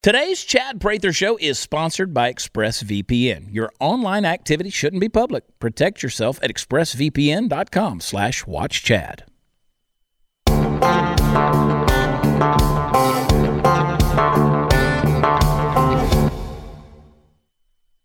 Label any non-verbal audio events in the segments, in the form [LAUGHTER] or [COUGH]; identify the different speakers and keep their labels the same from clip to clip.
Speaker 1: Today's Chad Prather Show is sponsored by ExpressVPN. Your online activity shouldn't be public. Protect yourself at expressvpn.com slash watchchad.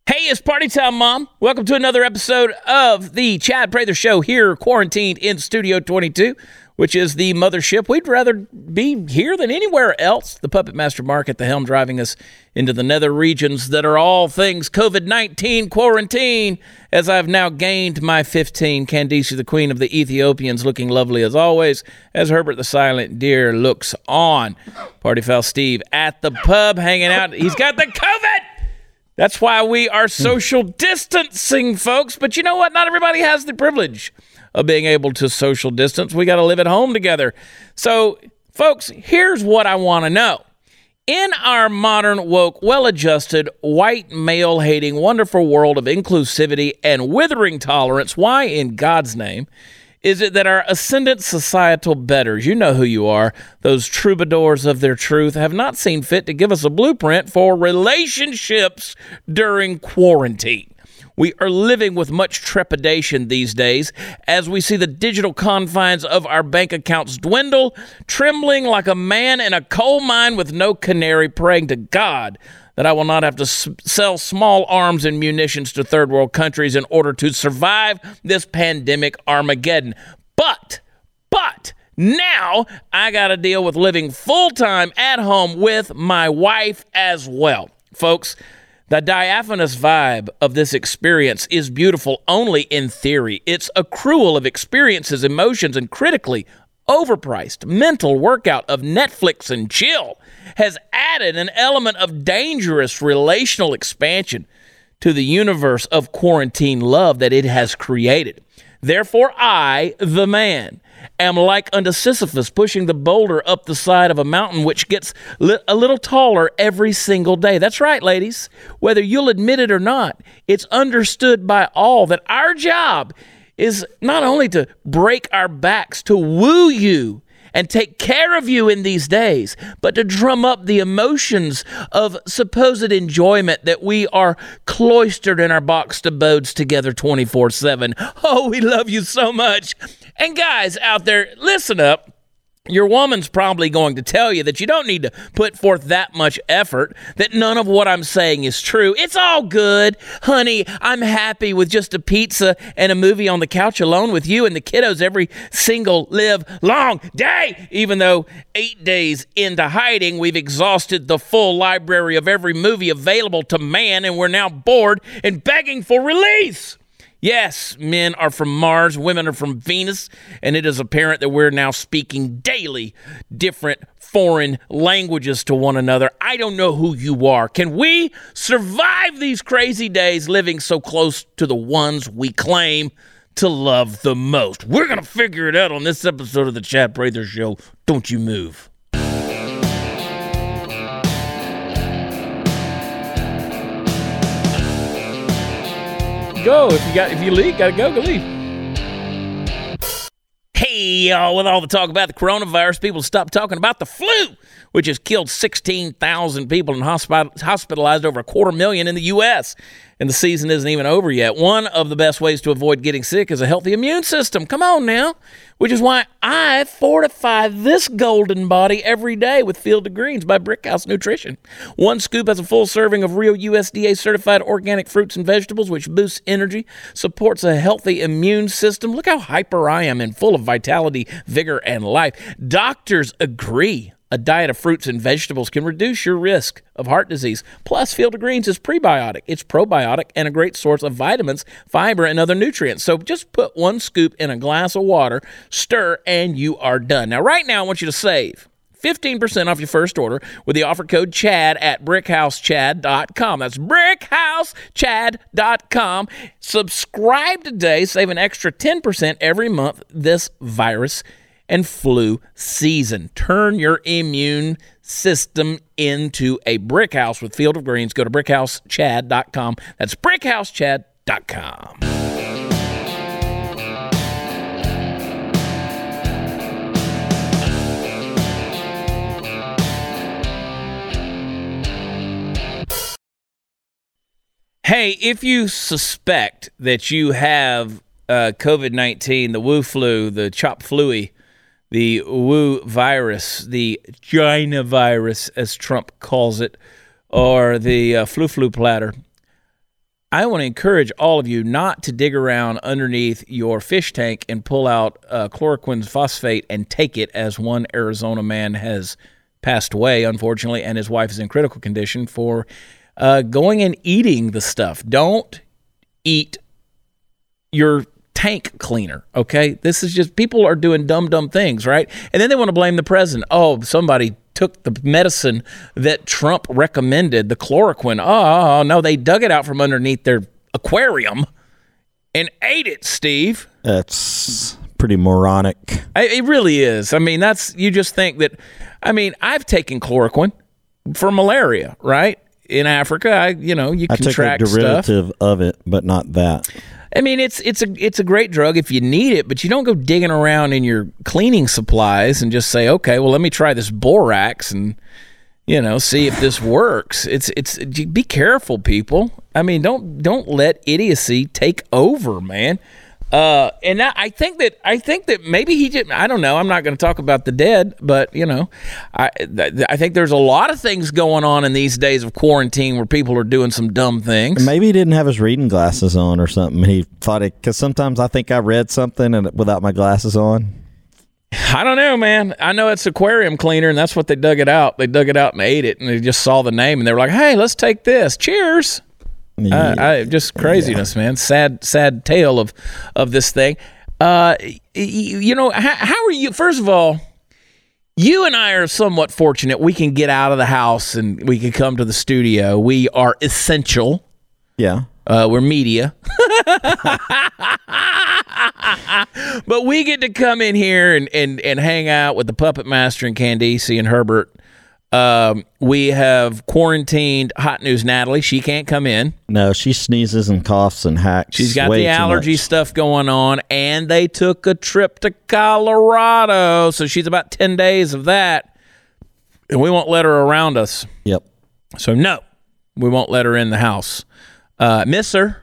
Speaker 1: Hey, it's party time, Mom. Welcome to another episode of the Chad Prather Show here, quarantined in Studio 22 which is the mothership. We'd rather be here than anywhere else. The Puppet Master Mark at the helm driving us into the nether regions that are all things COVID 19 quarantine. As I've now gained my 15, Candice, the Queen of the Ethiopians, looking lovely as always, as Herbert the Silent Deer looks on. Party Foul Steve at the pub hanging out. He's got the COVID! That's why we are social distancing, folks. But you know what? Not everybody has the privilege of being able to social distance. We got to live at home together. So, folks, here's what I want to know. In our modern, woke, well adjusted, white, male hating, wonderful world of inclusivity and withering tolerance, why in God's name is it that our ascendant societal betters, you know who you are, those troubadours of their truth, have not seen fit to give us a blueprint for relationships during quarantine? We are living with much trepidation these days as we see the digital confines of our bank accounts dwindle, trembling like a man in a coal mine with no canary, praying to God that I will not have to s- sell small arms and munitions to third world countries in order to survive this pandemic Armageddon. But, but, now I got to deal with living full time at home with my wife as well. Folks, the diaphanous vibe of this experience is beautiful only in theory. It's accrual of experiences, emotions, and critically overpriced mental workout of Netflix and chill has added an element of dangerous relational expansion to the universe of quarantine love that it has created. Therefore, I, the man, am like unto Sisyphus pushing the boulder up the side of a mountain which gets li- a little taller every single day. That's right, ladies. Whether you'll admit it or not, it's understood by all that our job is not only to break our backs, to woo you and take care of you in these days, but to drum up the emotions of supposed enjoyment that we are cloistered in our boxed abodes together 24 7. Oh, we love you so much. And guys out there, listen up. Your woman's probably going to tell you that you don't need to put forth that much effort, that none of what I'm saying is true. It's all good. Honey, I'm happy with just a pizza and a movie on the couch alone with you and the kiddos every single live long day. Even though eight days into hiding, we've exhausted the full library of every movie available to man and we're now bored and begging for release. Yes, men are from Mars, women are from Venus, and it is apparent that we're now speaking daily different foreign languages to one another. I don't know who you are. Can we survive these crazy days living so close to the ones we claim to love the most? We're going to figure it out on this episode of the Chad Prather Show. Don't you move. Go if you got if you leave, gotta go, go leave. Hey, y'all, with all the talk about the coronavirus, people stop talking about the flu, which has killed 16,000 people and hospitalized over a quarter million in the U.S. And the season isn't even over yet. One of the best ways to avoid getting sick is a healthy immune system. Come on now. Which is why I fortify this golden body every day with Field of Greens by Brickhouse Nutrition. One scoop has a full serving of real USDA certified organic fruits and vegetables, which boosts energy, supports a healthy immune system. Look how hyper I am and full of vitality, vigor, and life. Doctors agree. A diet of fruits and vegetables can reduce your risk of heart disease. Plus, Field of Greens is prebiotic, it's probiotic, and a great source of vitamins, fiber, and other nutrients. So just put one scoop in a glass of water, stir, and you are done. Now, right now, I want you to save. 15% off your first order with the offer code CHAD at brickhousechad.com. That's brickhousechad.com. Subscribe today, save an extra 10% every month this virus and flu season. Turn your immune system into a brick house with Field of Greens. Go to brickhousechad.com. That's brickhousechad.com. Hey, if you suspect that you have uh, COVID 19, the Wu flu, the chop fluey, the Wu virus, the China virus, as Trump calls it, or the uh, flu flu platter, I want to encourage all of you not to dig around underneath your fish tank and pull out uh, chloroquine phosphate and take it, as one Arizona man has passed away, unfortunately, and his wife is in critical condition for uh, going and eating the stuff. Don't eat your tank cleaner. Okay, this is just people are doing dumb, dumb things, right? And then they want to blame the president. Oh, somebody took the medicine that Trump recommended, the chloroquine. Oh, no, they dug it out from underneath their aquarium and ate it, Steve.
Speaker 2: That's pretty moronic.
Speaker 1: I, it really is. I mean, that's you just think that. I mean, I've taken chloroquine for malaria, right? In Africa, I you know you
Speaker 2: I took a
Speaker 1: contract stuff.
Speaker 2: derivative of it, but not that.
Speaker 1: I mean, it's it's a it's a great drug if you need it, but you don't go digging around in your cleaning supplies and just say, okay, well, let me try this borax and you know see if this [SIGHS] works. It's it's be careful, people. I mean, don't don't let idiocy take over, man. Uh, and that, I think that I think that maybe he did. I don't know. I'm not going to talk about the dead, but you know, I th- I think there's a lot of things going on in these days of quarantine where people are doing some dumb things.
Speaker 2: Maybe he didn't have his reading glasses on or something. He thought it because sometimes I think I read something and without my glasses on.
Speaker 1: I don't know, man. I know it's aquarium cleaner, and that's what they dug it out. They dug it out and ate it, and they just saw the name, and they were like, "Hey, let's take this. Cheers." Uh, I, just craziness, man. Sad, sad tale of of this thing. Uh, y- you know, how, how are you? First of all, you and I are somewhat fortunate. We can get out of the house and we can come to the studio. We are essential.
Speaker 2: Yeah.
Speaker 1: Uh, we're media. [LAUGHS] but we get to come in here and, and, and hang out with the Puppet Master and Candice and Herbert. Um, we have quarantined Hot News Natalie. She can't come in.
Speaker 2: No, she sneezes and coughs and hacks.
Speaker 1: She's got the allergy stuff going on, and they took a trip to Colorado. So she's about 10 days of that. And we won't let her around us.
Speaker 2: Yep.
Speaker 1: So, no, we won't let her in the house. Uh, miss her.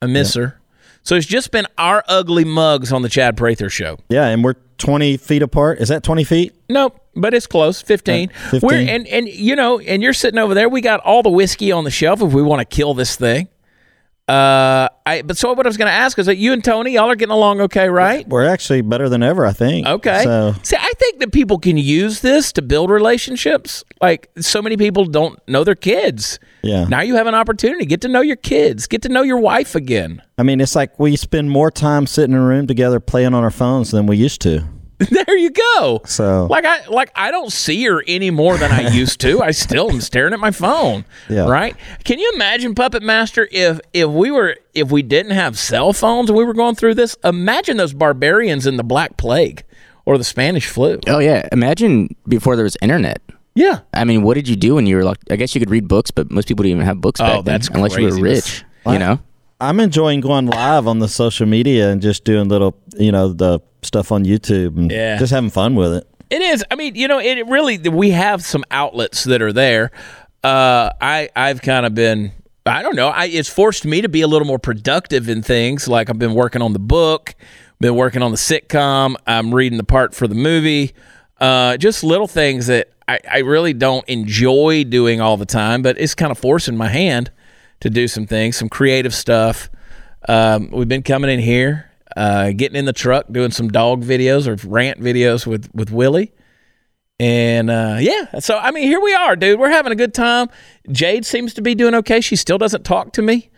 Speaker 1: I miss her. So it's just been our ugly mugs on the Chad Prather show.
Speaker 2: Yeah, and we're 20 feet apart. Is that 20 feet?
Speaker 1: Nope, but it's close. Fifteen.
Speaker 2: Uh, 15.
Speaker 1: We're and and you know, and you're sitting over there. We got all the whiskey on the shelf if we want to kill this thing. Uh, I but so what I was going to ask is that you and Tony, y'all are getting along okay, right?
Speaker 2: We're actually better than ever, I think.
Speaker 1: Okay.
Speaker 2: So
Speaker 1: See, I think that people can use this to build relationships. Like so many people don't know their kids.
Speaker 2: Yeah.
Speaker 1: Now you have an opportunity. Get to know your kids. Get to know your wife again.
Speaker 2: I mean, it's like we spend more time sitting in a room together playing on our phones than we used to. [LAUGHS]
Speaker 1: there you go.
Speaker 2: So
Speaker 1: Like I like I don't see her any more than I used to. I still am staring at my phone. [LAUGHS]
Speaker 2: Yeah.
Speaker 1: Right? Can you imagine Puppet Master if if we were if we didn't have cell phones and we were going through this? Imagine those barbarians in the Black Plague or the Spanish flu.
Speaker 3: Oh yeah, imagine before there was internet.
Speaker 1: Yeah.
Speaker 3: I mean, what did you do when you were like? I guess you could read books, but most people didn't even have books
Speaker 1: Oh,
Speaker 3: back then,
Speaker 1: that's
Speaker 3: unless you were
Speaker 1: craziness.
Speaker 3: rich. You know,
Speaker 2: I'm enjoying going live on the social media and just doing little, you know, the stuff on YouTube and
Speaker 1: Yeah.
Speaker 2: just having fun with it.
Speaker 1: It is. I mean, you know, it really we have some outlets that are there. Uh, I I've kind of been. I don't know. I, it's forced me to be a little more productive in things. Like I've been working on the book, been working on the sitcom. I'm reading the part for the movie. Uh, just little things that I, I really don't enjoy doing all the time, but it's kind of forcing my hand to do some things, some creative stuff. Um, we've been coming in here, uh, getting in the truck, doing some dog videos or rant videos with with Willie. And uh, yeah, so I mean, here we are, dude. We're having a good time. Jade seems to be doing okay. She still doesn't talk to me.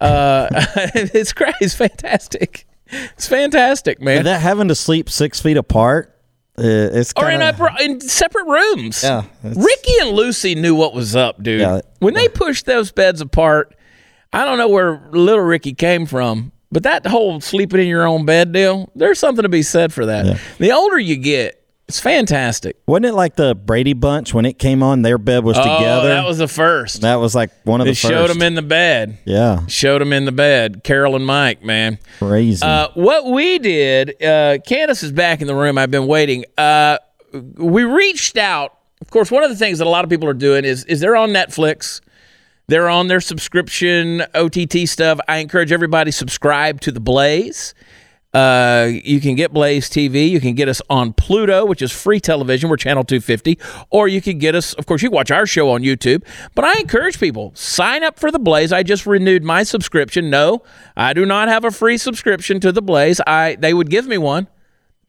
Speaker 1: Uh, [LAUGHS] it's great. It's fantastic. It's fantastic, man.
Speaker 2: That having to sleep six feet apart, uh, it's
Speaker 1: or in, up, in separate rooms.
Speaker 2: Yeah,
Speaker 1: Ricky and Lucy knew what was up, dude.
Speaker 2: Yeah.
Speaker 1: When they pushed those beds apart, I don't know where little Ricky came from, but that whole sleeping in your own bed deal, there's something to be said for that. The older you get, it's fantastic.
Speaker 2: Wasn't it like the Brady Bunch when it came on? Their bed was
Speaker 1: Oh,
Speaker 2: together.
Speaker 1: that was the first.
Speaker 2: That was like one of the first.
Speaker 1: showed them in the bed.
Speaker 2: yeah,
Speaker 1: Showed them in the bed. Carol and Mike, man.
Speaker 2: crazy.
Speaker 1: Uh, what we did, uh, Candace is back in the room. I've been waiting. Uh, we reached out. Of course, one of the things that a lot of people are doing is is they're on Netflix. They're on their subscription OTT stuff. I encourage everybody subscribe to the Blaze. Uh, you can get Blaze TV. You can get us on Pluto, which is free television. We're channel 250. Or you can get us, of course, you watch our show on YouTube. But I encourage people, sign up for the Blaze. I just renewed my subscription. No, I do not have a free subscription to the Blaze. I They would give me one,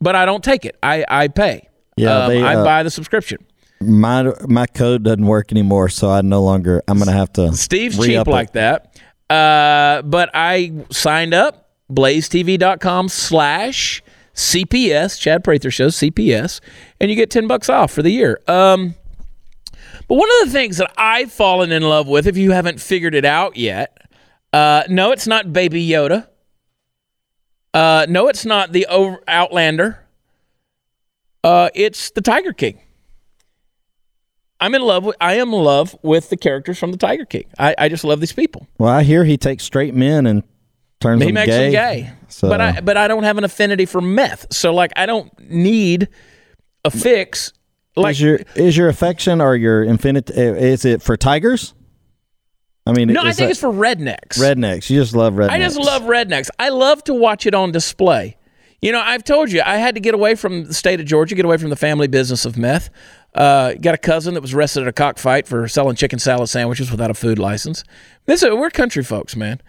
Speaker 1: but I don't take it. I, I pay.
Speaker 2: Yeah,
Speaker 1: Um,
Speaker 2: they,
Speaker 1: I
Speaker 2: uh,
Speaker 1: buy the subscription.
Speaker 2: My my code doesn't work anymore, so I no longer. I'm gonna have to.
Speaker 1: Steve's cheap
Speaker 2: it.
Speaker 1: like that. Uh, but I signed up, blazetv.com slash CPS, Chad Prather Show, CPS, and you get 10 bucks off for the year. Um, but one of the things that I've fallen in love with, if you haven't figured it out yet, uh, no, it's not Baby Yoda. Uh, no, it's not the Outlander. Uh, it's the Tiger King. I'm in love with. I am in love with the characters from the Tiger King. I, I just love these people.
Speaker 2: Well, I hear he takes straight men and turns
Speaker 1: He
Speaker 2: them
Speaker 1: makes
Speaker 2: gay.
Speaker 1: them gay,
Speaker 2: So-
Speaker 1: but I but I don't have an affinity for meth. So like I don't need a fix. Like
Speaker 2: is your is your affection or your infinite? Is it for tigers? I mean,
Speaker 1: no, I think it's for rednecks.
Speaker 2: rednecks. You just love rednecks.
Speaker 1: I just love rednecks. I love to watch it on display. You know, I've told you I had to get away from the state of Georgia, get away from the family business of meth. Uh, got a cousin that was arrested at a cockfight for selling chicken salad sandwiches without a food license. This is, we're country folks, man.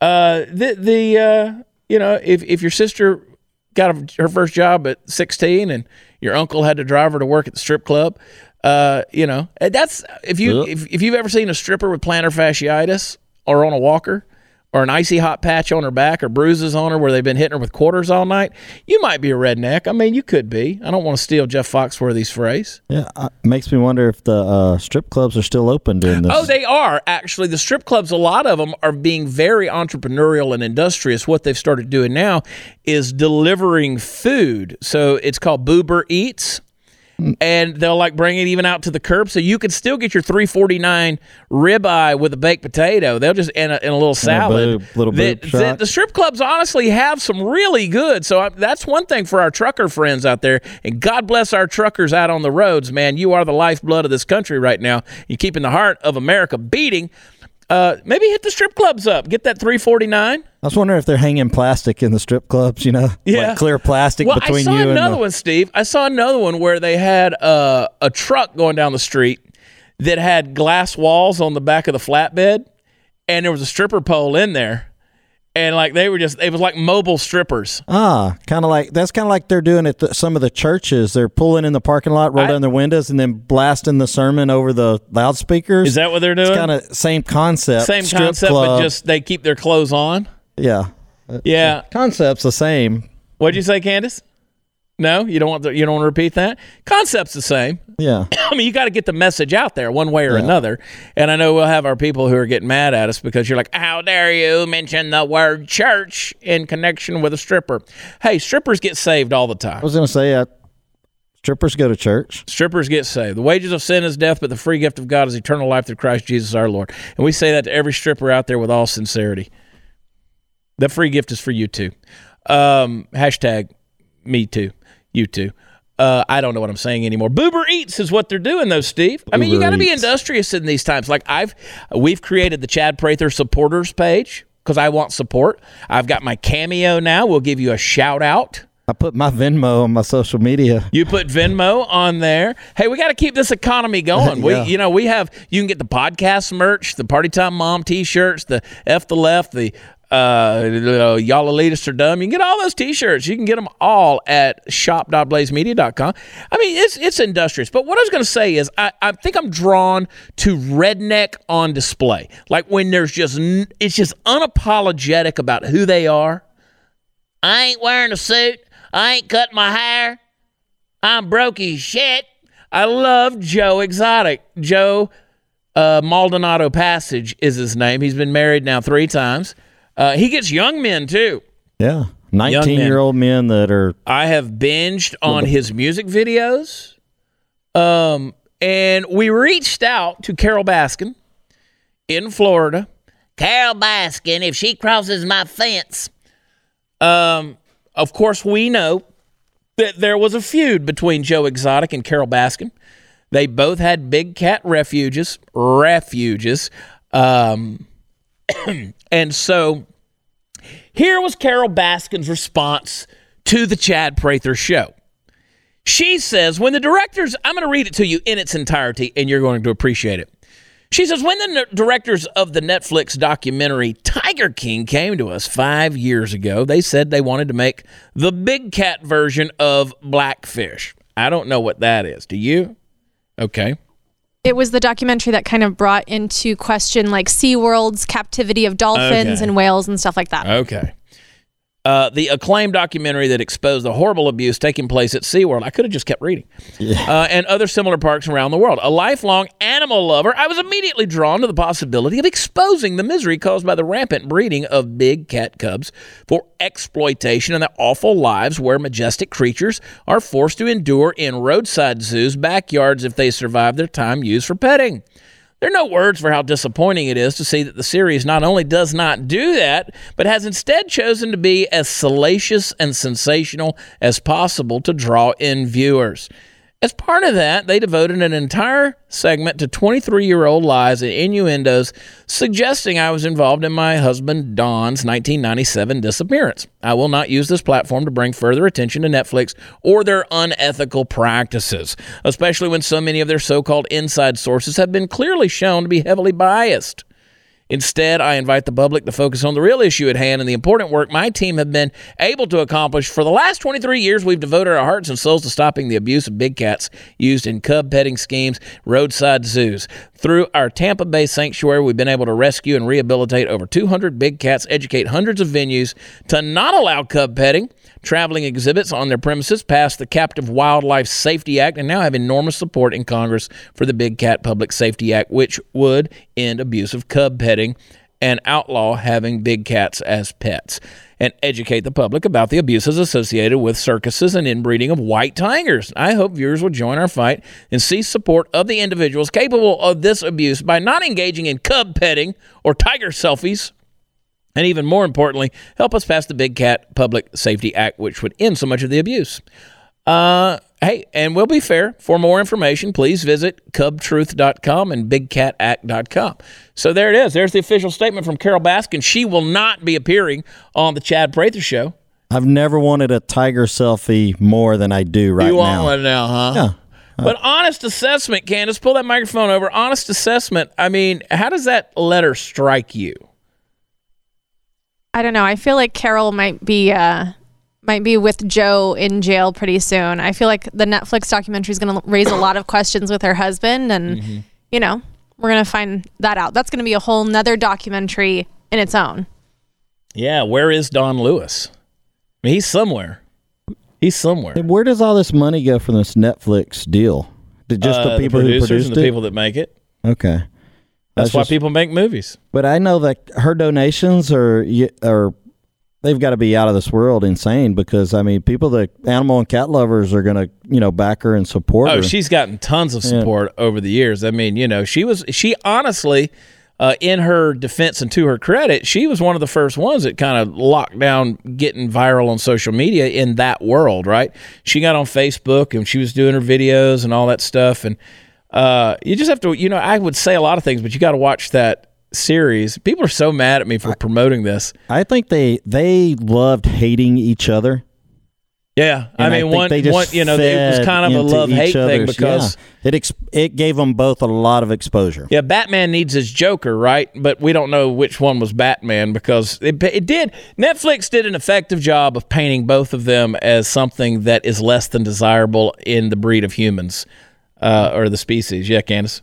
Speaker 1: Uh, the the uh, you know if if your sister got a, her first job at 16 and your uncle had to drive her to work at the strip club, uh, you know that's if you
Speaker 2: Yep.
Speaker 1: if, if you've ever seen a stripper with plantar fasciitis or on a walker or an icy hot patch on her back or bruises on her where they've been hitting her with quarters all night, you might be a redneck. I mean, you could be. I don't want to steal Jeff Foxworthy's phrase.
Speaker 2: Yeah, uh, makes me wonder if the uh, strip clubs are still open during this.
Speaker 1: Oh, they are actually the strip clubs. A lot of them are being very entrepreneurial and industrious. What they've started doing now is delivering food. So it's called Boober Eats. And they'll like bring it even out to the curb, so you could still get your three forty nine ribeye with a baked potato. They'll just in a, in a little salad.
Speaker 2: boob- little boob
Speaker 1: that
Speaker 2: shot.
Speaker 1: the strip clubs honestly have some really good. So I, that's one thing for our trucker friends out there. And God bless our truckers out on the roads, man. You are the lifeblood of this country right now. You're keeping the heart of America beating. Uh, maybe hit the strip clubs up. Get that 349.
Speaker 2: I was wondering if they're hanging plastic in the strip clubs. You know,
Speaker 1: Yeah.
Speaker 2: like clear plastic
Speaker 1: Well, I
Speaker 2: between
Speaker 1: saw
Speaker 2: you and
Speaker 1: another
Speaker 2: the,
Speaker 1: one, Steve. I saw another one where they had uh, a truck going down the street that had glass walls on the back of the flatbed, and there was a stripper pole in there. And like they were just, it was like mobile strippers.
Speaker 2: Ah, kind of like that's kind of like they're doing at the, some of the churches. They're pulling in the parking lot, roll
Speaker 1: I-
Speaker 2: down their windows, and then blasting the sermon over the loudspeakers.
Speaker 1: Is that what they're doing?
Speaker 2: It's kind of same concept.
Speaker 1: Same
Speaker 2: strip
Speaker 1: concept,
Speaker 2: club.
Speaker 1: but just they keep their clothes on.
Speaker 2: Yeah,
Speaker 1: Yeah.
Speaker 2: concept's the same.
Speaker 1: What'd you say, Candace? No, you don't want the, you don't want to repeat that. Concept's the same.
Speaker 2: Yeah, [COUGHS]
Speaker 1: I mean, you got to get the message out there one way or another. And I know we'll have our people who are getting mad at us because you're like, "How dare you mention the word church in connection with a stripper?" Hey, strippers get saved all the time.
Speaker 2: I was gonna say uh, strippers go to church.
Speaker 1: Strippers get saved. The wages of sin is death, but the free gift of God is eternal life through Christ Jesus our Lord. And we say that to every stripper out there with all sincerity. The free gift is for you too. Um, hashtag me too. You too. Uh, I don't know what I'm saying anymore. Boober Eats is what they're doing, though, Steve. I mean, you got to be industrious in these times. Like I've, we've created the Chad Prather supporters page because I want support. I've got my cameo now. We'll give you a shout out.
Speaker 2: I put my Venmo on my social media.
Speaker 1: You put Venmo on there. Hey, we got to keep this economy going. [LAUGHS]
Speaker 2: Yeah.
Speaker 1: We, you know, we have. You can get the podcast merch, the Party Time Mom T-shirts, the F the Left, the uh, y'all elitists are dumb. You can get all those T-shirts. You can get them all at shop.blazemedia.com. I mean, it's it's industrious. But what I was going to say is, I, I think I'm drawn to redneck on display. Like when there's just it's just unapologetic about who they are. I ain't wearing a suit. I ain't cut my hair. I'm broke as shit. I love Joe Exotic. Joe uh, Maldonado Passage is his name. He's been married now three times. Uh, he gets young men too.
Speaker 2: Yeah, nineteen-year-old men that are
Speaker 1: I have binged on his music videos. Um, and we reached out to Carole Baskin in Florida. Carole Baskin, if she crosses my fence. Um, of course, we know that there was a feud between Joe Exotic and Carole Baskin. They both had big cat refuges, refuges. Um, [CLEARS THROAT] and so here was Carole Baskin's response to the Chad Prather show. She says, when the directors, I'm going to read it to you in its entirety, and you're going to appreciate it. She says, when the directors of the Netflix documentary Tiger King came to us five years ago, they said they wanted to make the big cat version of Blackfish. I don't know what that is. Do you? Okay.
Speaker 4: It was the documentary that kind of brought into question like SeaWorld's captivity of dolphins
Speaker 1: Okay.
Speaker 4: and whales and stuff like that.
Speaker 1: Okay. Uh, the acclaimed documentary that exposed the horrible abuse taking place at SeaWorld. I could have just kept reading. Uh, and other similar parks around the world. A lifelong animal lover, I was immediately drawn to the possibility of exposing the misery caused by the rampant breeding of big cat cubs for exploitation and the awful lives where majestic creatures are forced to endure in roadside zoos, backyards if they survive their time used for petting. There are no words for how disappointing it is to see that the series not only does not do that, but has instead chosen to be as salacious and sensational as possible to draw in viewers. As part of that, they devoted an entire segment to 23 year old lies and innuendos suggesting I was involved in my husband Don's 1997 disappearance. I will not use this platform to bring further attention to Netflix or their unethical practices, especially when so many of their so called inside sources have been clearly shown to be heavily biased. Instead, I invite the public to focus on the real issue at hand and the important work my team have been able to accomplish. For the last 23 years, we've devoted our hearts and souls to stopping the abuse of big cats used in cub petting schemes, roadside zoos. Through our Tampa Bay sanctuary, we've been able to rescue and rehabilitate over 200 big cats, educate hundreds of venues to not allow cub petting, traveling exhibits on their premises, passed the Captive Wildlife Safety Act, and now have enormous support in Congress for the Big Cat Public Safety Act, which would end abusive cub petting and outlaw having big cats as pets and educate the public about the abuses associated with circuses and inbreeding of white tigers. I hope viewers will join our fight and see support of the individuals capable of this abuse by not engaging in cub petting or tiger selfies and even more importantly, help us pass the Big Cat Public Safety Act, which would end so much of the abuse. Uh, hey, and we'll be fair. For more information, please visit cubtruth.com and bigcatact.com. So there it is. There's the official statement from Carole Baskin. She will not be appearing on the Chad Prather show.
Speaker 2: I've never wanted a tiger selfie more than I do right now.
Speaker 1: you want
Speaker 2: now.
Speaker 1: one now, huh?
Speaker 2: Yeah.
Speaker 1: But honest assessment, Candace, pull that microphone over. Honest assessment. I mean, how does that letter strike you?
Speaker 4: I don't know. I feel like Carole might be uh might be with Joe in jail pretty soon. I feel like the Netflix documentary is going to raise a lot of questions with her husband and
Speaker 1: Mm-hmm.
Speaker 4: you know, we're going to find that out. That's going to be a whole nother documentary in its own.
Speaker 1: Yeah, where is Don Lewis? I mean, he's somewhere. He's somewhere.
Speaker 2: Hey, Where does all this money go from this Netflix deal? Did just
Speaker 1: Uh,
Speaker 2: the people who
Speaker 1: producers
Speaker 2: produced
Speaker 1: and the
Speaker 2: it?
Speaker 1: people that make it.
Speaker 2: okay.
Speaker 1: That's, why
Speaker 2: just-
Speaker 1: people make movies.
Speaker 2: But I know that her donations are are they've got to be out of this world insane because I mean people that animal and cat lovers are going to you know back her and support
Speaker 1: Oh,
Speaker 2: her.
Speaker 1: she's gotten tons of
Speaker 2: Yeah.
Speaker 1: support over the years. I mean, you know, she was she honestly, uh, in her defense and to her credit, she was one of the first ones that kind of locked down getting viral on social media in that world. Right? She got on Facebook and she was doing her videos and all that stuff. And uh, you just have to, you know, I would say a lot of things, but you got to watch that series. People are so mad at me for promoting this.
Speaker 2: I think they they loved hating each other.
Speaker 1: Yeah, I
Speaker 2: And
Speaker 1: mean,
Speaker 2: think
Speaker 1: one,
Speaker 2: they
Speaker 1: one, you know, it was kind of a love hate thing because.
Speaker 2: yeah. it ex- it gave them both a lot of exposure.
Speaker 1: Yeah, Batman needs his Joker, right? But we don't know which one was Batman because it, it did. Netflix did an effective job of painting both of them as something that is less than desirable in the breed of humans uh, or the species. Yeah, Candace.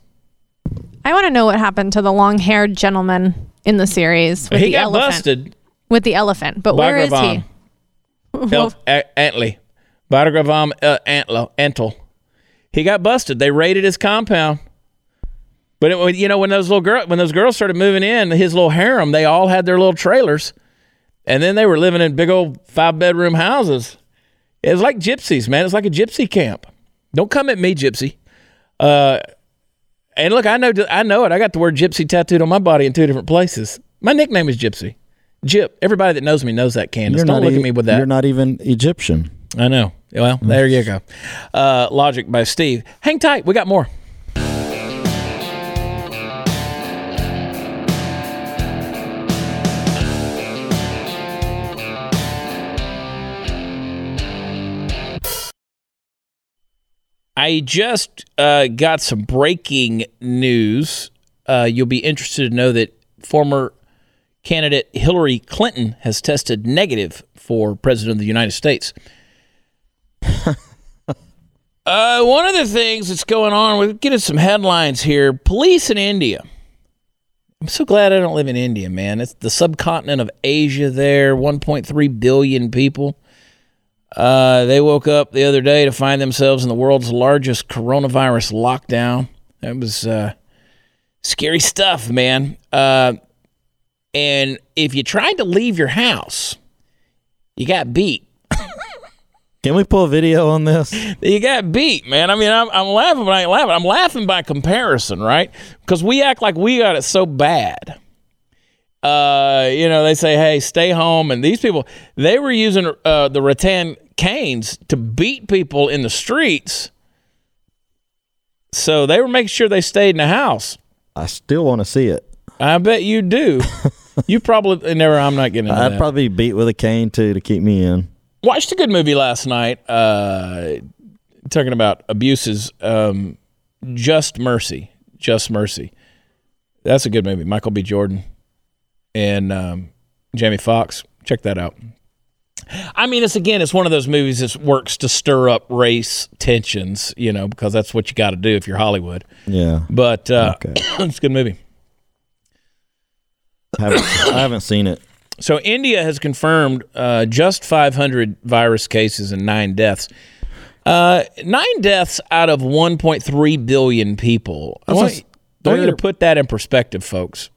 Speaker 4: I want to know what happened to the long-haired gentleman in the series with
Speaker 1: he
Speaker 4: the
Speaker 1: got
Speaker 4: elephant.
Speaker 1: busted.
Speaker 4: With the elephant. But where is he?
Speaker 1: Bagravam. El- A- Antley. Bagravam uh, Antler. Antle. He got busted. They raided his compound. But it, you know when those little girl when those girls started moving in, his little harem, they all had their little trailers, and then they were living in big old five bedroom houses. It was like gypsies, man. It's like a gypsy camp. Don't come at me, gypsy. Uh, and look, I know I know it. I got the word gypsy tattooed on my body in two different places. My nickname is Gypsy. Gyp. Everybody that knows me knows that. Candace, don't look
Speaker 2: e-
Speaker 1: at me with that.
Speaker 2: You're not even Egyptian.
Speaker 1: I know. Well, there you go. Uh, Logic by Steve. Hang tight. We got more. I just uh, got some breaking news. Uh, you'll be interested to know that former candidate Hillary Clinton has tested negative for president of the United States. [LAUGHS] uh, one of the things that's going on, we're getting some headlines here. Police in India. I'm so glad I don't live in India, man. It's the subcontinent of Asia there, 1.3 billion people. Uh, they woke up the other day to find themselves in the world's largest coronavirus lockdown. That was uh, scary stuff, man. Uh, and if you tried to leave your house, you got beat. [LAUGHS]
Speaker 2: Can we pull a video on this? [LAUGHS]
Speaker 1: You got beat, man. I mean, I'm, I'm laughing, but I ain't laughing. I'm laughing by comparison, right? Because we act like we got it so bad. Uh, you know, they say, "Hey, stay home," and these people they were using uh, the rattan canes to beat people in the streets. So they were making sure they stayed in the house.
Speaker 2: I still want to see it.
Speaker 1: I bet you do. [LAUGHS] you probably never. I'm not getting
Speaker 2: I'd
Speaker 1: that.
Speaker 2: probably beat with a cane too to keep me in.
Speaker 1: Watched a good movie last night. Uh, talking about abuses. Um, Just Mercy. Just Mercy. That's a good movie. Michael B. Jordan and um, Jamie Foxx. Check that out. I mean, it's again, it's one of those movies that works to stir up race tensions, you know, because that's what you got to do if you're Hollywood.
Speaker 2: Yeah,
Speaker 1: But uh,
Speaker 2: Okay. [COUGHS]
Speaker 1: it's a good movie.
Speaker 2: I haven't, I haven't seen it.
Speaker 1: So India has confirmed uh, just 500 virus cases and nine deaths. Uh, nine deaths out of 1.3 billion people. I want, I want you to put that in perspective, folks.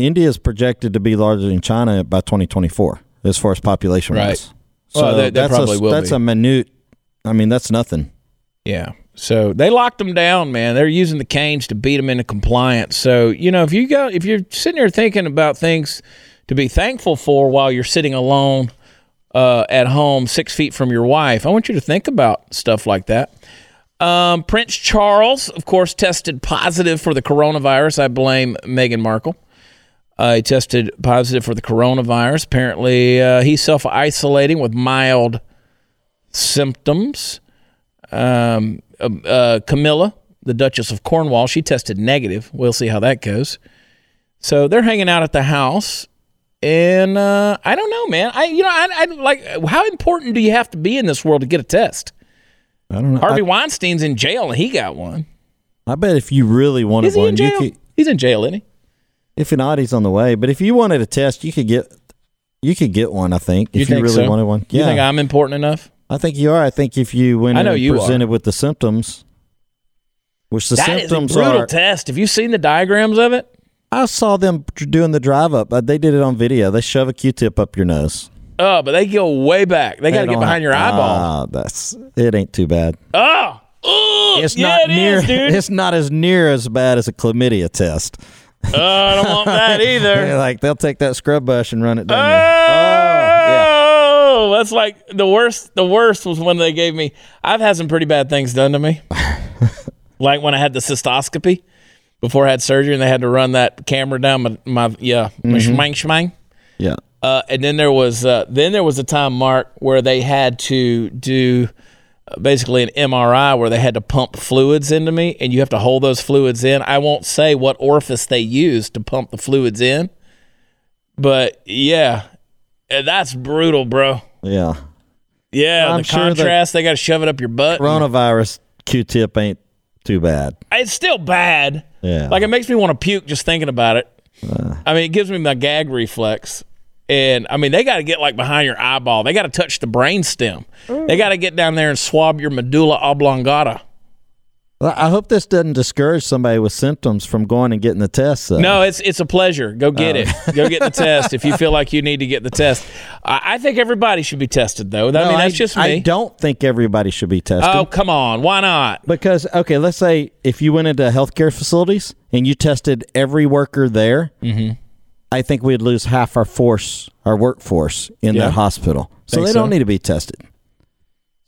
Speaker 2: India is projected to be larger than China by 2024 as far as population
Speaker 1: Right.
Speaker 2: So
Speaker 1: Well, they- they
Speaker 2: that's
Speaker 1: probably
Speaker 2: a,
Speaker 1: will
Speaker 2: That's
Speaker 1: be.
Speaker 2: a minute. I mean, that's nothing.
Speaker 1: Yeah. So they locked them down, man. They're using the canes to beat them into compliance. So you know, if you go, if you're sitting there thinking about things to be thankful for while you're sitting alone uh, at home, six feet from your wife, I want you to think about stuff like that. Um, Prince Charles, of course, tested positive for the coronavirus. I blame Meghan Markle. Uh, he tested positive for the coronavirus. Apparently, uh, he's self isolating with mild symptoms. Um, uh, uh, Camilla, the Duchess of Cornwall, she tested negative. We'll see how that goes. So they're hanging out at the house, and uh, I don't know, man. I you know I, I like how important do you have to be in this world to get a test?
Speaker 2: I don't know.
Speaker 1: Harvey Weinstein's in jail and he got one.
Speaker 2: I, I bet if you really wanted one, you could.
Speaker 1: He's in jail, isn't he?
Speaker 2: If not, he's on the way. But if you wanted a test, you could get. You could get one. I think
Speaker 1: You
Speaker 2: if you, really
Speaker 1: so?
Speaker 2: wanted one.
Speaker 1: You
Speaker 2: Yeah,
Speaker 1: think I'm important enough?
Speaker 2: I think you are. I think if you went
Speaker 1: I know
Speaker 2: and
Speaker 1: you are.
Speaker 2: presented with the symptoms, which the
Speaker 1: symptoms are. A brutal
Speaker 2: are,
Speaker 1: test. Have you seen the diagrams of it?
Speaker 2: I saw them doing the drive up. Uh, They did it on video. They shove a Q-tip up your nose.
Speaker 1: Oh, but they go way back. They got to get behind your eyeball.
Speaker 2: Ah, that's it. Ain't too bad.
Speaker 1: Oh,
Speaker 2: It's
Speaker 1: yeah,
Speaker 2: not
Speaker 1: it
Speaker 2: near.
Speaker 1: is, dude. [LAUGHS]
Speaker 2: It's not as near as bad as a chlamydia test.
Speaker 1: Oh, I don't want that [LAUGHS] either.
Speaker 2: like they'll take that scrub brush and run it down there.
Speaker 1: Oh, that's like the worst. The worst was when they gave me. I've had some pretty bad things done to me, [LAUGHS] like when I had the cystoscopy before I had surgery, and they had to run that camera down my, my yeah, my
Speaker 2: Mm-hmm.
Speaker 1: schmang schmang.
Speaker 2: Yeah.
Speaker 1: Uh, and then there was uh, then there was a time, Mark, where they had to do uh, basically an MRI where they had to pump fluids into me, and you have to hold those fluids in. I won't say what orifice they used to pump the fluids in, but yeah, uh, that's brutal, bro.
Speaker 2: Yeah.
Speaker 1: Yeah,
Speaker 2: I'm
Speaker 1: the
Speaker 2: sure that-
Speaker 1: contrast they got to shove it up your butt.
Speaker 2: Coronavirus Q-tip ain't too bad.
Speaker 1: It's still bad.
Speaker 2: Yeah.
Speaker 1: Like it makes me want to puke just thinking about it. I mean, it gives me my gag reflex. And I mean, they got to get like behind your eyeball. They got to touch the brain stem. They got to get down there and swab your medulla oblongata.
Speaker 2: Well, I hope this doesn't discourage somebody with symptoms from going and getting the test. Though.
Speaker 1: No, it's it's a pleasure. Go get it. Go get the test if you feel like you need to get the test. I, I think everybody should be tested, though. I
Speaker 2: No,
Speaker 1: mean, that's just me.
Speaker 2: I don't think everybody should be tested.
Speaker 1: oh, come on. Why not?
Speaker 2: Because okay, let's say if you went into healthcare facilities and you tested every worker there,
Speaker 1: Mm-hmm.
Speaker 2: I think we'd lose half our force, our workforce in
Speaker 1: Yeah.
Speaker 2: that hospital. So
Speaker 1: Think
Speaker 2: they
Speaker 1: so?
Speaker 2: don't need to be tested.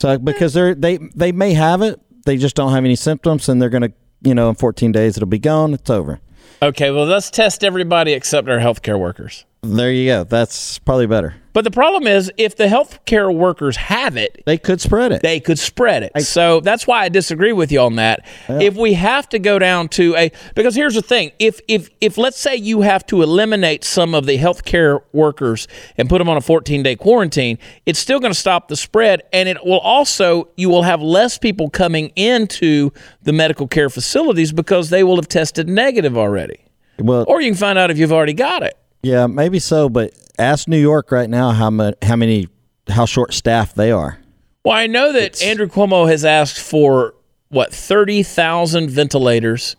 Speaker 2: So because they're they they may have it, they just don't have any symptoms, and they're gonna you know in 14 days it'll be gone. It's over.
Speaker 1: Okay, well, let's test everybody except our healthcare workers.
Speaker 2: There you go. That's probably better.
Speaker 1: But the problem is, if the healthcare workers have it,
Speaker 2: They could spread it.
Speaker 1: they could spread it. so that's why I disagree with you on that. If we have to go down to a because here's the thing, if if if let's say you have to eliminate some of the healthcare workers and put them on a 14-day quarantine, it's still going to stop the spread and it will also you will have less people coming into the medical care facilities because they will have tested negative already.
Speaker 2: well,
Speaker 1: Or you can find out if you've already got it.
Speaker 2: Yeah, maybe so. But ask New York right now how much, how many, how short staffed they are.
Speaker 1: Well, I know that Andrew Cuomo has asked for what thirty thousand ventilators,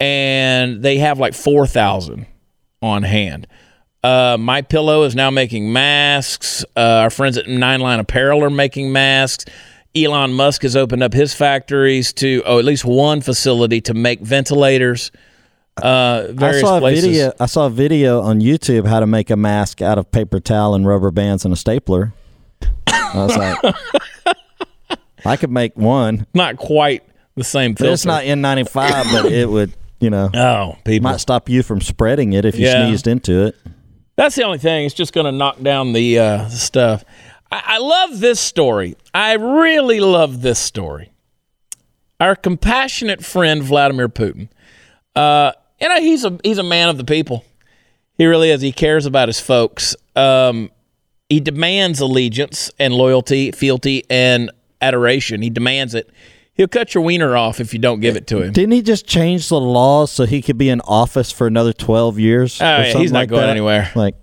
Speaker 1: and they have like four thousand on hand. Uh, My Pillow is now making masks. Uh, our friends at Nine Line Apparel are making masks. Elon Musk has opened up his factories to, oh, at least one facility to make ventilators. Uh,
Speaker 2: I saw a
Speaker 1: places.
Speaker 2: video. I saw a video on YouTube how to make a mask out of paper towel and rubber bands and a stapler. I was like, [LAUGHS] I could make one.
Speaker 1: Not quite the same filter.
Speaker 2: It's not N95, but it would, you know, [LAUGHS]
Speaker 1: Oh, people.
Speaker 2: might stop you from spreading it if you
Speaker 1: Yeah.
Speaker 2: sneezed into it.
Speaker 1: That's the only thing. It's just going to knock down the uh, stuff. I, I love this story. I really love this story. Our compassionate friend Vladimir Putin. Uh, you know, he's a he's a man of the people. He really is. He cares about his folks. Um, he demands allegiance and loyalty, fealty, and adoration. He demands it. He'll cut your wiener off if you don't give it to him.
Speaker 2: Didn't he just change the laws so he could be in office for another 12 years?
Speaker 1: Oh, yeah, he's not
Speaker 2: like
Speaker 1: going
Speaker 2: that?
Speaker 1: anywhere.
Speaker 2: Like,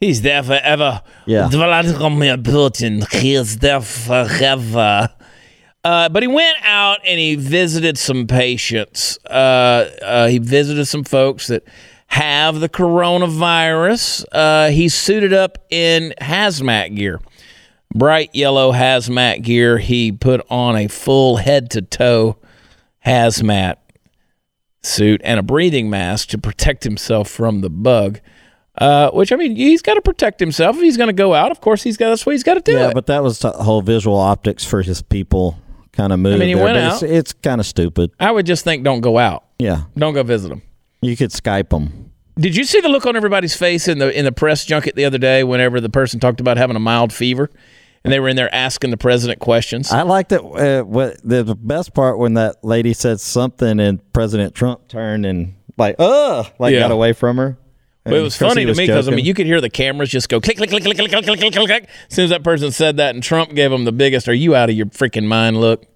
Speaker 1: He's there forever.
Speaker 2: Yeah.
Speaker 1: Vladimir Putin, he is there forever. Uh, but he went out and he visited some patients. Uh, uh, he visited some folks that have the coronavirus. Uh, he's suited up in hazmat gear, bright yellow hazmat gear. He put on a full head to toe hazmat suit and a breathing mask to protect himself from the bug. Uh, which I mean, he's got to protect himself. If he's going to go out, of course, he's got. That's what he's got to do.
Speaker 2: yeah,
Speaker 1: it.
Speaker 2: but that was the whole visual optics for his people kind of move.
Speaker 1: I mean, he
Speaker 2: there,
Speaker 1: went
Speaker 2: but
Speaker 1: out.
Speaker 2: It's, it's kind of stupid.
Speaker 1: I would just think, don't go out.
Speaker 2: Yeah.
Speaker 1: Don't go visit them.
Speaker 2: You could Skype them.
Speaker 1: Did you see the look on everybody's face in the in the press junket the other day? Whenever the person talked about having a mild fever, and they were in there asking the president questions.
Speaker 2: I liked it. Uh, what the best part when that lady said something and President Trump turned and like, uh, like
Speaker 1: Yeah.
Speaker 2: got away from her.
Speaker 1: Well, it was funny to me because I mean, you could hear the cameras just go click, click, click, click, click, click, click, click, click, click. As soon as that person said that, and Trump gave him the biggest "Are you out of your freaking mind?" look.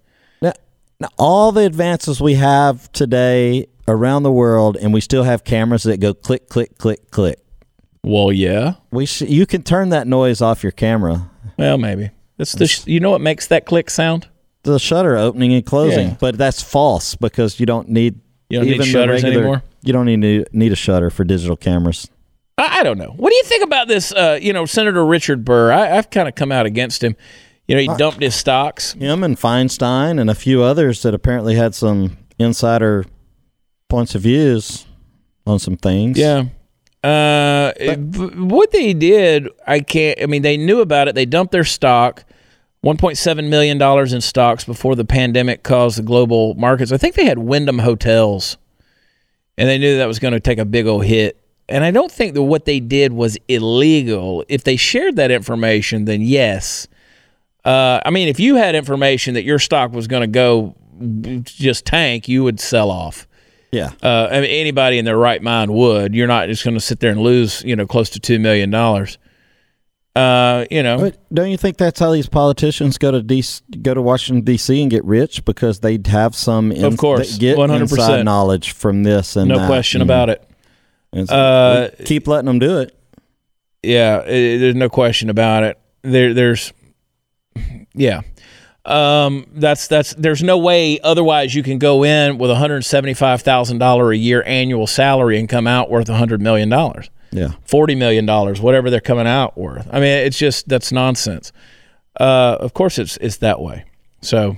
Speaker 2: Now, now, all the advances we have today around the world, and we still have cameras that go click, click, click, click.
Speaker 1: Well, yeah.
Speaker 2: We sh- you can turn that noise off your camera.
Speaker 1: Well, maybe. That's the. Sh- you know what makes that click sound?
Speaker 2: The shutter opening and closing,
Speaker 1: Yeah.
Speaker 2: but that's false because you don't need
Speaker 1: You don't need
Speaker 2: even the
Speaker 1: shutters anymore?
Speaker 2: You don't need to, need a shutter for digital cameras.
Speaker 1: I, I don't know. What do you think about this? Uh, you know, Senator Richard Burr. I, I've kind of come out against him. You know, he dumped his stocks.
Speaker 2: Him and Feinstein and a few others that apparently had some insider points of views on some things.
Speaker 1: Yeah. Uh, b- what they did, I can't. I mean, they knew about it. They dumped their stock, one point seven million dollars in stocks before the pandemic caused the global markets. I think they had Wyndham hotels, and they knew that was going to take a big old hit. And I don't think that what they did was illegal. If they shared that information, then yes. Uh, I mean, if you had information that your stock was going to go just tank, you would sell off.
Speaker 2: Yeah.
Speaker 1: Uh, I mean, anybody in their right mind would. You're not just going to sit there and lose, you know, close to two million dollars. Uh, you know,
Speaker 2: But don't you think that's how these politicians go to DC, go to Washington D.C. and get rich because they have some in,
Speaker 1: Of course,
Speaker 2: get
Speaker 1: 100%.
Speaker 2: inside knowledge from this and
Speaker 1: no
Speaker 2: that.
Speaker 1: question
Speaker 2: And-
Speaker 1: about it.
Speaker 2: so
Speaker 1: Uh,
Speaker 2: keep letting them do it.
Speaker 1: Yeah, i there's no question about it. There, there's, yeah, um, that's that's. There's no way otherwise you can go in with a hundred seventy five thousand dollar a year annual salary and come out worth a hundred million dollars.
Speaker 2: Yeah.
Speaker 1: forty million dollars, whatever they're coming out worth. I mean, it's just that's nonsense. Uh, of course, it's it's that way. So,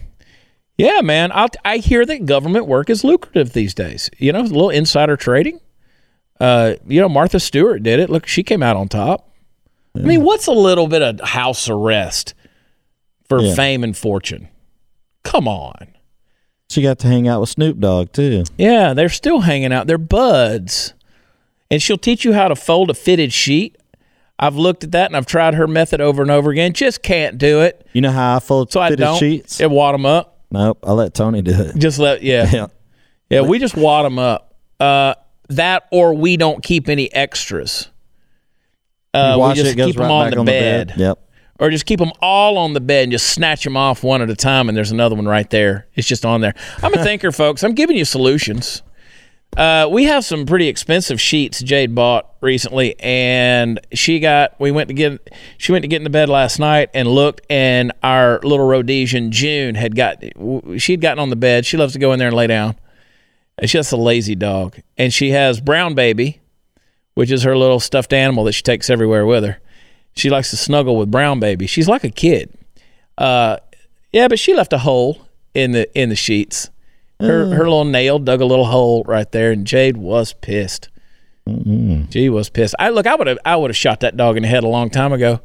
Speaker 1: yeah, man, I I hear that government work is lucrative these days. You know, a little insider trading. Uh, you know, Martha Stewart did it. Look, she came out on top. I mean, what's a little bit of house arrest for
Speaker 2: Yeah.
Speaker 1: fame and fortune? Come on.
Speaker 2: She got to hang out with Snoop Dogg too.
Speaker 1: Yeah, they're still hanging out. They're buds. And she'll teach you how to fold a fitted sheet. I've looked at that and I've tried her method over and over again. Just can't do it.
Speaker 2: You know how I fold
Speaker 1: So I don't.
Speaker 2: sheets?
Speaker 1: It wad them up.
Speaker 2: Nope, I let Tony do it.
Speaker 1: Just let yeah. [LAUGHS]
Speaker 2: Yeah.
Speaker 1: Yeah, we just wad them up. Uh, that or we don't keep any extras. Uh, we just
Speaker 2: it,
Speaker 1: keep them
Speaker 2: right
Speaker 1: on the
Speaker 2: on
Speaker 1: bed.
Speaker 2: the bed. Yep.
Speaker 1: or just keep them all on the bed and just snatch them off one at a time and there's another one right there it's just on there i'm a [LAUGHS] thinker folks i'm giving you solutions uh, we have some pretty expensive sheets jade bought recently and she got we went to get she went to get into bed last night and looked and our little rhodesian june had got she'd gotten on the bed she loves to go in there and lay down and she's just a lazy dog and she has brown baby which is her little stuffed animal that she takes everywhere with her she likes to snuggle with Brown Baby. She's like a kid. Uh, yeah, but she left a hole in the in the sheets. Her mm. her little nail dug a little hole right there, and Jade was pissed. Mm-hmm. She was pissed. I look, I would have I would have shot that dog in the head a long time ago.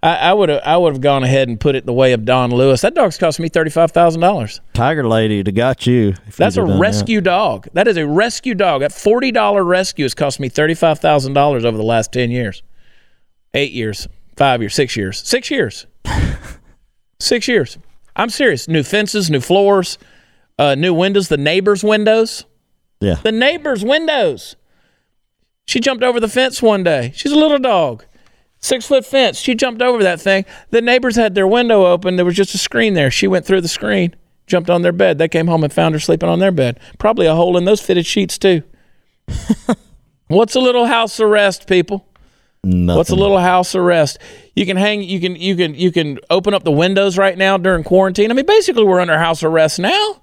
Speaker 1: I would have I would have gone ahead and put it the way of Don Lewis. That dog's cost me thirty five thousand dollars.
Speaker 2: Tiger lady to got you.
Speaker 1: That's a
Speaker 2: done that.
Speaker 1: rescue dog. That is a rescue dog. That forty dollar rescue has cost me thirty five thousand dollars over the last ten years, eight years, five years, six years, six years, [LAUGHS] six years. I'm serious. New fences, new floors, uh, new windows. The neighbors' windows.
Speaker 2: Yeah.
Speaker 1: The neighbors' windows. She jumped over the fence one day. She's a little dog, six foot fence. She jumped over that thing. The neighbors had their window open. There was just a screen there. She went through the screen, jumped on their bed. They came home and found her sleeping on their bed. Probably a hole in those fitted sheets too. [LAUGHS] What's a little house arrest, people?
Speaker 2: Nothing.
Speaker 1: What's a little house arrest? You can hang. You can. You can. You can open up the windows right now during quarantine. I mean, basically, we're under house arrest now.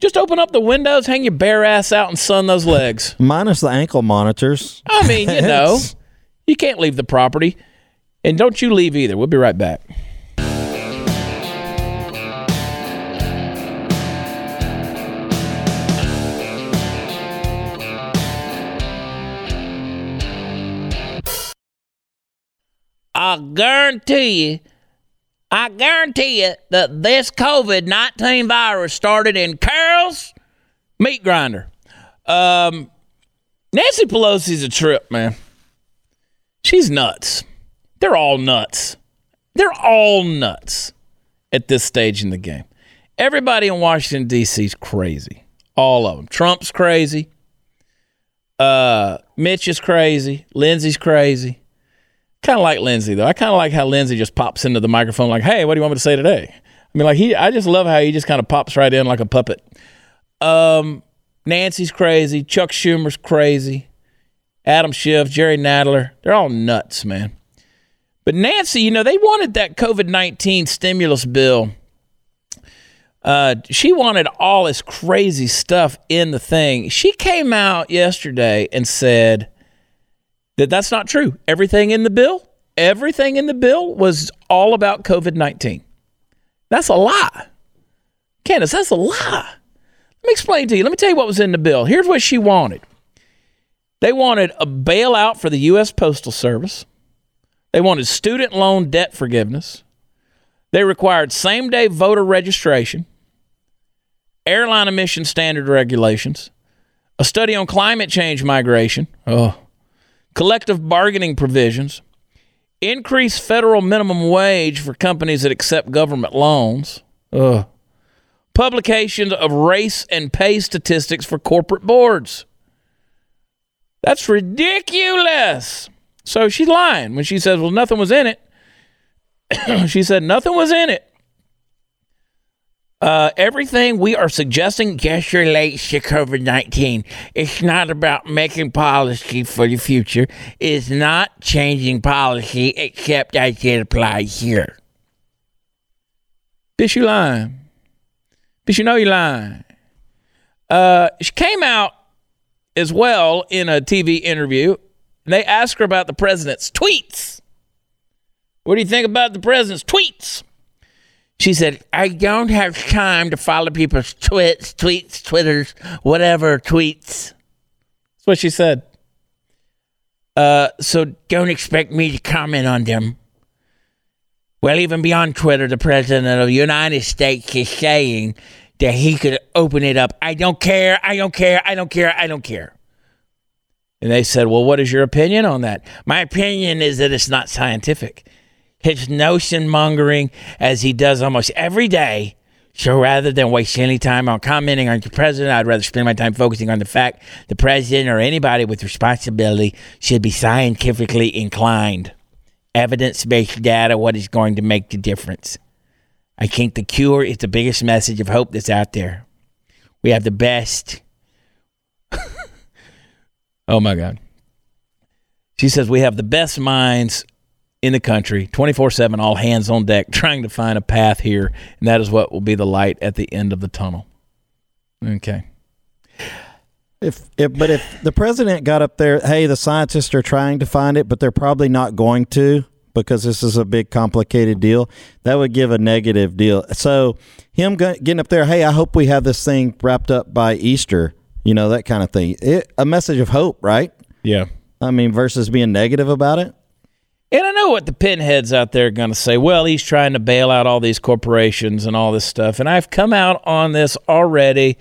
Speaker 1: Just open up the windows, hang your bare ass out, and sun those legs. [LAUGHS]
Speaker 2: Minus the ankle monitors.
Speaker 1: I mean, you [LAUGHS] know, you can't leave the property, and don't you leave either. We'll be right back. I guarantee you, I guarantee you that this COVID 19 virus started in Carole's meat grinder. Um, Nancy Pelosi's a trip, man. She's nuts. They're all nuts. They're all nuts at this stage in the game. Everybody in Washington, D.C. is crazy. All of them. Trump's crazy. Uh, Mitch is crazy. Lindsey's crazy. Kind of like Lindsey, though. I kind of like how Lindsey just pops into the microphone like, hey, what do you want me to say today? I mean, like, he, I just love how he just kind of pops right in like a puppet. Um, Nancy's crazy. Chuck Schumer's crazy. Adam Schiff, Jerry Nadler, they're all nuts, man. But Nancy, you know, they wanted that COVID 19 stimulus bill. Uh, she wanted all this crazy stuff in the thing. She came out yesterday and said that that's not true. Everything in the bill, everything in the bill was all about COVID 19. That's a lie. Candace, that's a lie. Let me explain to you. Let me tell you what was in the bill. Here's what she wanted. They wanted a bailout for the U.S. Postal Service. They wanted student loan debt forgiveness. They required same day voter registration, airline emission standard regulations, a study on climate change migration, oh, collective bargaining provisions, increase federal minimum wage for companies that accept government loans, ugh, publications of race and pay statistics for corporate boards. That's ridiculous. So she's lying when she says, well, nothing was in it. [CLEARS THROAT] she said, nothing was in it. Uh, everything we are suggesting just relates to COVID 19. It's not about making policy for the future, it's not changing policy except as it applies here. Bitch, you lying. Bitch, you know you lying. Uh, she came out as well in a TV interview. And they asked her about the president's tweets. What do you think about the president's tweets? She said, I don't have time to follow people's tweets, tweets, twitters, whatever tweets. That's what she said. Uh, so don't expect me to comment on them. Well, even beyond Twitter, the president of the United States is saying that he could open it up. I don't care. I don't care. I don't care. I don't care. And they said, Well, what is your opinion on that? My opinion is that it's not scientific. His notion mongering, as he does almost every day. So rather than waste any time on commenting on the president, I'd rather spend my time focusing on the fact the president or anybody with responsibility should be scientifically inclined. Evidence based data, what is going to make the difference? I think the cure is the biggest message of hope that's out there. We have the best. [LAUGHS] oh my God. She says, We have the best minds in the country, 24 7, all hands on deck, [LAUGHS] trying to find a path here. And that is what will be the light at the end of the tunnel. Okay.
Speaker 2: If, if but if the president got up there, hey, the scientists are trying to find it, but they're probably not going to because this is a big complicated deal. That would give a negative deal. So him getting up there, hey, I hope we have this thing wrapped up by Easter. You know that kind of thing. It, a message of hope, right?
Speaker 1: Yeah.
Speaker 2: I mean, versus being negative about it.
Speaker 1: And I know what the pinheads out there are going to say. Well, he's trying to bail out all these corporations and all this stuff. And I've come out on this already.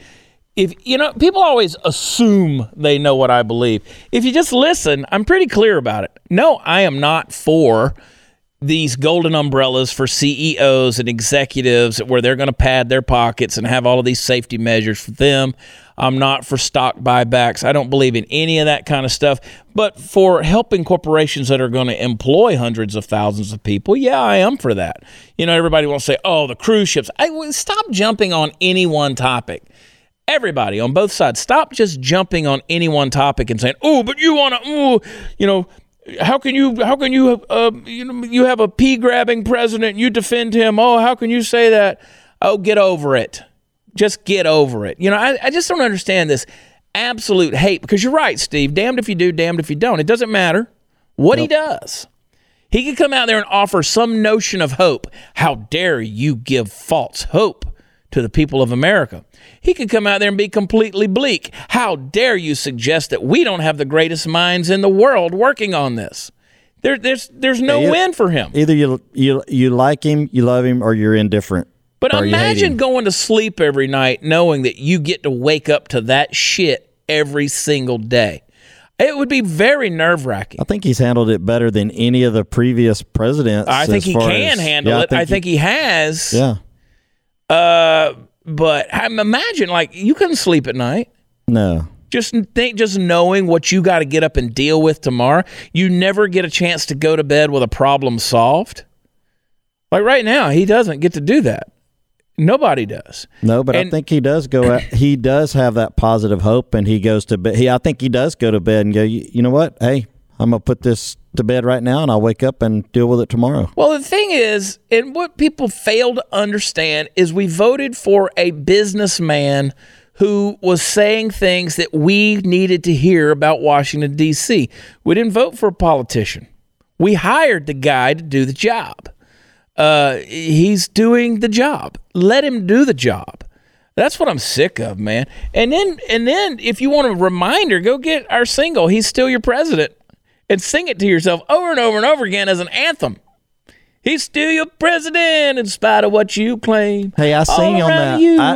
Speaker 1: If you know, people always assume they know what I believe. If you just listen, I'm pretty clear about it. No, I am not for these golden umbrellas for CEOs and executives where they're going to pad their pockets and have all of these safety measures for them. I'm not for stock buybacks. I don't believe in any of that kind of stuff. But for helping corporations that are going to employ hundreds of thousands of people, yeah, I am for that. You know, everybody wants to say, "Oh, the cruise ships." I stop jumping on any one topic. Everybody on both sides, stop just jumping on any one topic and saying, "Oh, but you want to," oh, you know, how can you how can you uh, you know you have a pea grabbing president you defend him oh how can you say that oh get over it just get over it you know I, I just don't understand this absolute hate because you're right steve damned if you do damned if you don't it doesn't matter what he does he could come out there and offer some notion of hope how dare you give false hope to the people of America. He could come out there and be completely bleak. How dare you suggest that we don't have the greatest minds in the world working on this? There, there's there's no win for him.
Speaker 2: Either you you you like him, you love him, or you're indifferent.
Speaker 1: But
Speaker 2: or
Speaker 1: imagine going to sleep every night knowing that you get to wake up to that shit every single day. It would be very nerve wracking.
Speaker 2: I think he's handled it better than any of the previous presidents.
Speaker 1: I think he can
Speaker 2: as-
Speaker 1: handle
Speaker 2: Yeah,
Speaker 1: it. I think he has.
Speaker 2: yeah.
Speaker 1: Uh, but I imagine like you couldn't sleep at night.
Speaker 2: No.
Speaker 1: Just think, just knowing what you got to get up and deal with tomorrow, you never get a chance to go to bed with a problem solved. Like right now, he doesn't get to do that. Nobody does.
Speaker 2: No, but
Speaker 1: And-
Speaker 2: I think he does go. Out, [COUGHS] he does have that positive hope, and he goes to bed. He, I think he does go to bed and go. You, know what? Hey, I'm gonna put this to bed right now, and I'll wake up and deal with it tomorrow.
Speaker 1: Well, the thing is, and what people fail to understand is we voted for a businessman who was saying things that we needed to hear about Washington, D.C. We didn't vote for a politician. We hired the guy to do the job. Uh, he's doing the job. Let him do the job. That's what I'm sick of, man. And then, and then, if you want a reminder, go get our single. He's still your president, and sing it to yourself over and over and over again as an anthem. He's still your president in spite of what you claim.
Speaker 2: Hey, I sing on that.
Speaker 1: the
Speaker 2: I-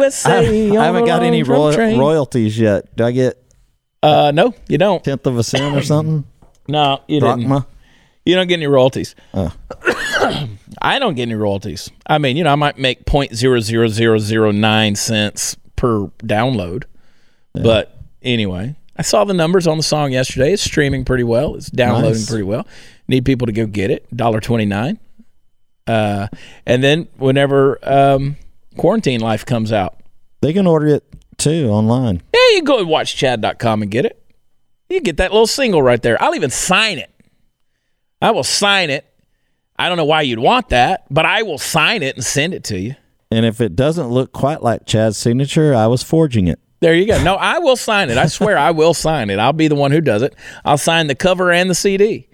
Speaker 2: I, I haven't got any roy- royalties yet. Do I get
Speaker 1: Uh, no, you don't.
Speaker 2: tenth of a cent or something? [CLEARS THROAT]
Speaker 1: No, you didn't. You don't get any royalties.
Speaker 2: Oh. [COUGHS]
Speaker 1: I don't get any royalties. I mean, you know, I might make point zero zero zero zero nine cents per download, but anyway, I saw the numbers on the song yesterday. It's streaming pretty well. It's downloading
Speaker 2: Nice.
Speaker 1: pretty well. Need people to go get it. Dollar twenty nine. Uh, and then whenever um, quarantine life comes out,
Speaker 2: They can order it too online.
Speaker 1: yeah, you go and to watchchad.com and get it. You get that little single right there. I'll even sign it. I will sign it. I don't know why you'd want that, but I will sign it and send it to you.
Speaker 2: And if it doesn't look quite like Chad's signature, I was forging it.
Speaker 1: There you go. No, I will sign it. I swear I will sign it. I'll be the one who does it. I'll sign the cover and the CD.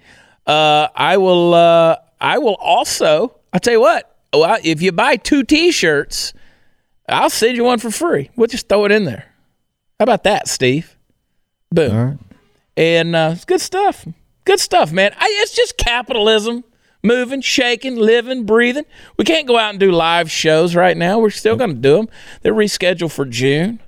Speaker 1: Uh, I will. Uh, I will also. I'll tell you what. Well, if you buy two T-shirts, I'll send you one for free. We'll just throw it in there. How about that, Steve? Boom.
Speaker 2: All right.
Speaker 1: and uh, it's good stuff. Good stuff, man. I, it's just capitalism, moving, shaking, living, breathing. We can't go out and do live shows right now. We're still going to do them. They're rescheduled for June.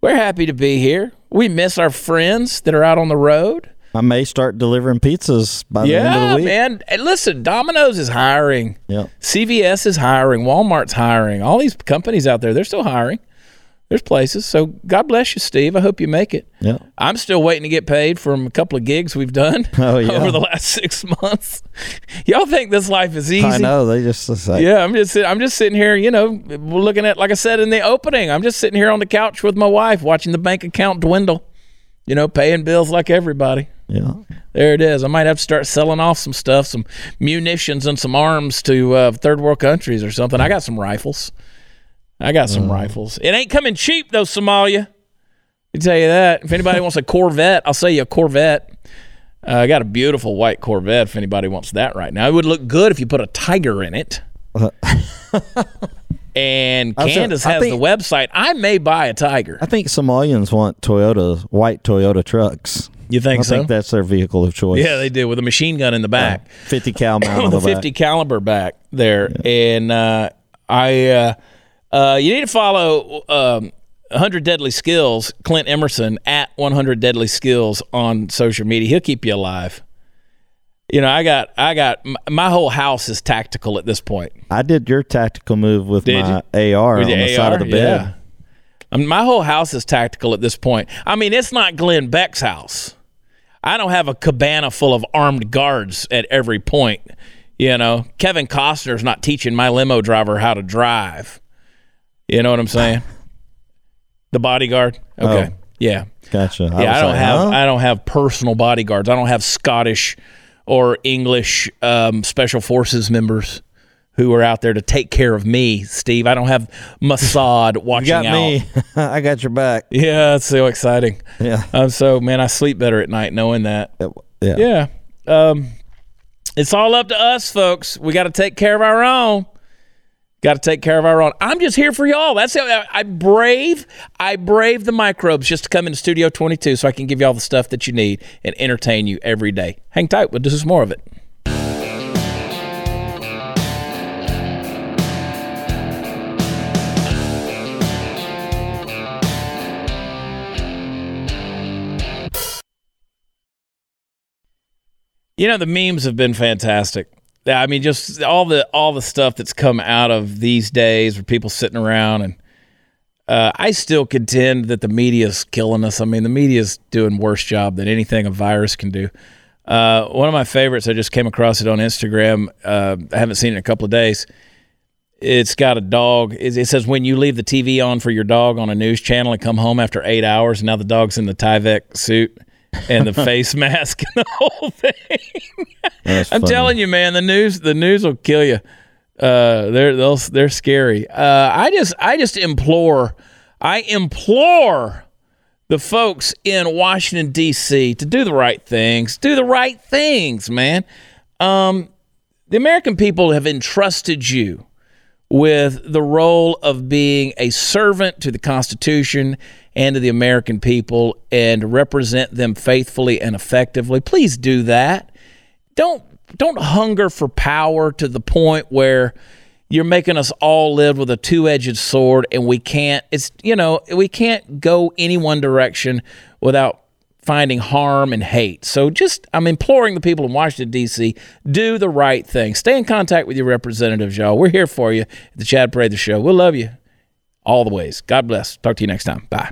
Speaker 1: We're happy to be here. We miss our friends that are out on the road.
Speaker 2: I may start delivering pizzas by the end of the week.
Speaker 1: man. And listen, Domino's is hiring.
Speaker 2: Yep.
Speaker 1: CVS is hiring. Walmart's hiring. All these companies out there, they're still hiring. There's places. So God bless you, Steve. I hope you make it.
Speaker 2: Yep.
Speaker 1: I'm still waiting to get paid from a couple of gigs we've done [LAUGHS]
Speaker 2: Oh, [LAUGHS] yeah.
Speaker 1: over the last six months. [LAUGHS] Y'all think this life is easy?
Speaker 2: I know they just say,
Speaker 1: Yeah, I'm just I'm just sitting here, you know, looking at like I said in the opening. I'm just sitting here on the couch with my wife, watching the bank account dwindle. You know, paying bills like everybody.
Speaker 2: yeah.
Speaker 1: There it is. I might have to start selling off some stuff, some munitions and some arms to uh, third world countries or something. I got some rifles. I got some rifles. It ain't coming cheap though, Somalia. I tell you that. If anybody wants a Corvette, I'll sell you a Corvette. Uh, I got a beautiful white Corvette. If anybody wants that right now, it would look good if you put a tiger in it. [LAUGHS] and
Speaker 2: I was gonna-
Speaker 1: Candace has
Speaker 2: think-
Speaker 1: the website. I may buy a tiger.
Speaker 2: I think Somalians want Toyota, white Toyota trucks.
Speaker 1: You think
Speaker 2: I
Speaker 1: so?
Speaker 2: think that's their vehicle of choice.
Speaker 1: yeah, they do with a machine gun in the back.
Speaker 2: 50 cal [LAUGHS] on
Speaker 1: with
Speaker 2: the
Speaker 1: a
Speaker 2: back.
Speaker 1: 50 caliber back there and uh, i uh, uh, you need to follow um, 100 deadly skills clint emerson at 100 deadly skills on social media he'll keep you alive you know i got i got my whole house is tactical at this point
Speaker 2: I did your tactical move with
Speaker 1: Did
Speaker 2: my AR
Speaker 1: With
Speaker 2: on
Speaker 1: the
Speaker 2: the side of the bed.
Speaker 1: Yeah. I mean, my whole house is tactical at this point. I mean, it's not Glenn Beck's house. I don't have a cabana full of armed guards at every point. You know, Kevin Costner's not teaching my limo driver how to drive. You know what I'm saying? The bodyguard. Okay.
Speaker 2: Oh.
Speaker 1: Yeah.
Speaker 2: Gotcha.
Speaker 1: Yeah,
Speaker 2: was
Speaker 1: I don't
Speaker 2: like,
Speaker 1: have
Speaker 2: huh?
Speaker 1: I don't have personal bodyguards. I don't have Scottish or English um, special forces members who are out there to take care of me, Steve. I don't have Mossad watching [LAUGHS]
Speaker 2: you got
Speaker 1: out.
Speaker 2: me. [LAUGHS] I got your back.
Speaker 1: Yeah, it's so exciting.
Speaker 2: Yeah.
Speaker 1: Um, so man, I sleep better at night knowing that.
Speaker 2: Yeah.
Speaker 1: Yeah. Um, it's all up to us, folks. We got to take care of our own. Got to take care of our own. I'm just here for y'all. That's how I, brave. I brave the microbes just to come into Studio 22 so I can give you all the stuff that you need and entertain you every day. Hang tight. We'll do some more of it. You know the memes have been fantastic. Yeah, I mean, just all the all the stuff that's come out of these days, where people sitting around and uh, I still contend that the media's killing us. I mean, the media's doing worse job than anything a virus can do. Uh, one of my favorites, I just came across it on Instagram. Uh, I haven't seen it in a couple of days. It's got a dog. It, it says when you leave the TV on for your dog on a news channel and come home after eight hours, and now the dog's in the Tyvek suit and the face [LAUGHS] mask and the whole thing.
Speaker 2: That's
Speaker 1: I'm
Speaker 2: funny.
Speaker 1: telling you, man, the news the news will kill you. Uh, they're they'll, they're scary. Uh, I just I just implore, I implore the folks in Washington D.C. to do the right things. Do the right things, man. Um, the American people have entrusted you with the role of being a servant to the Constitution and to the American people and represent them faithfully and effectively. Please do that. Don't don't hunger for power to the point where you're making us all live with a two-edged sword and we can't it's you know we can't go any one direction without finding harm and hate. So just i'm imploring the people in washington d.c do the right thing. Stay in contact with your representatives y'all. We're here for you at the chad prather show. We'll love you all the ways. God bless. Talk to you next time. Bye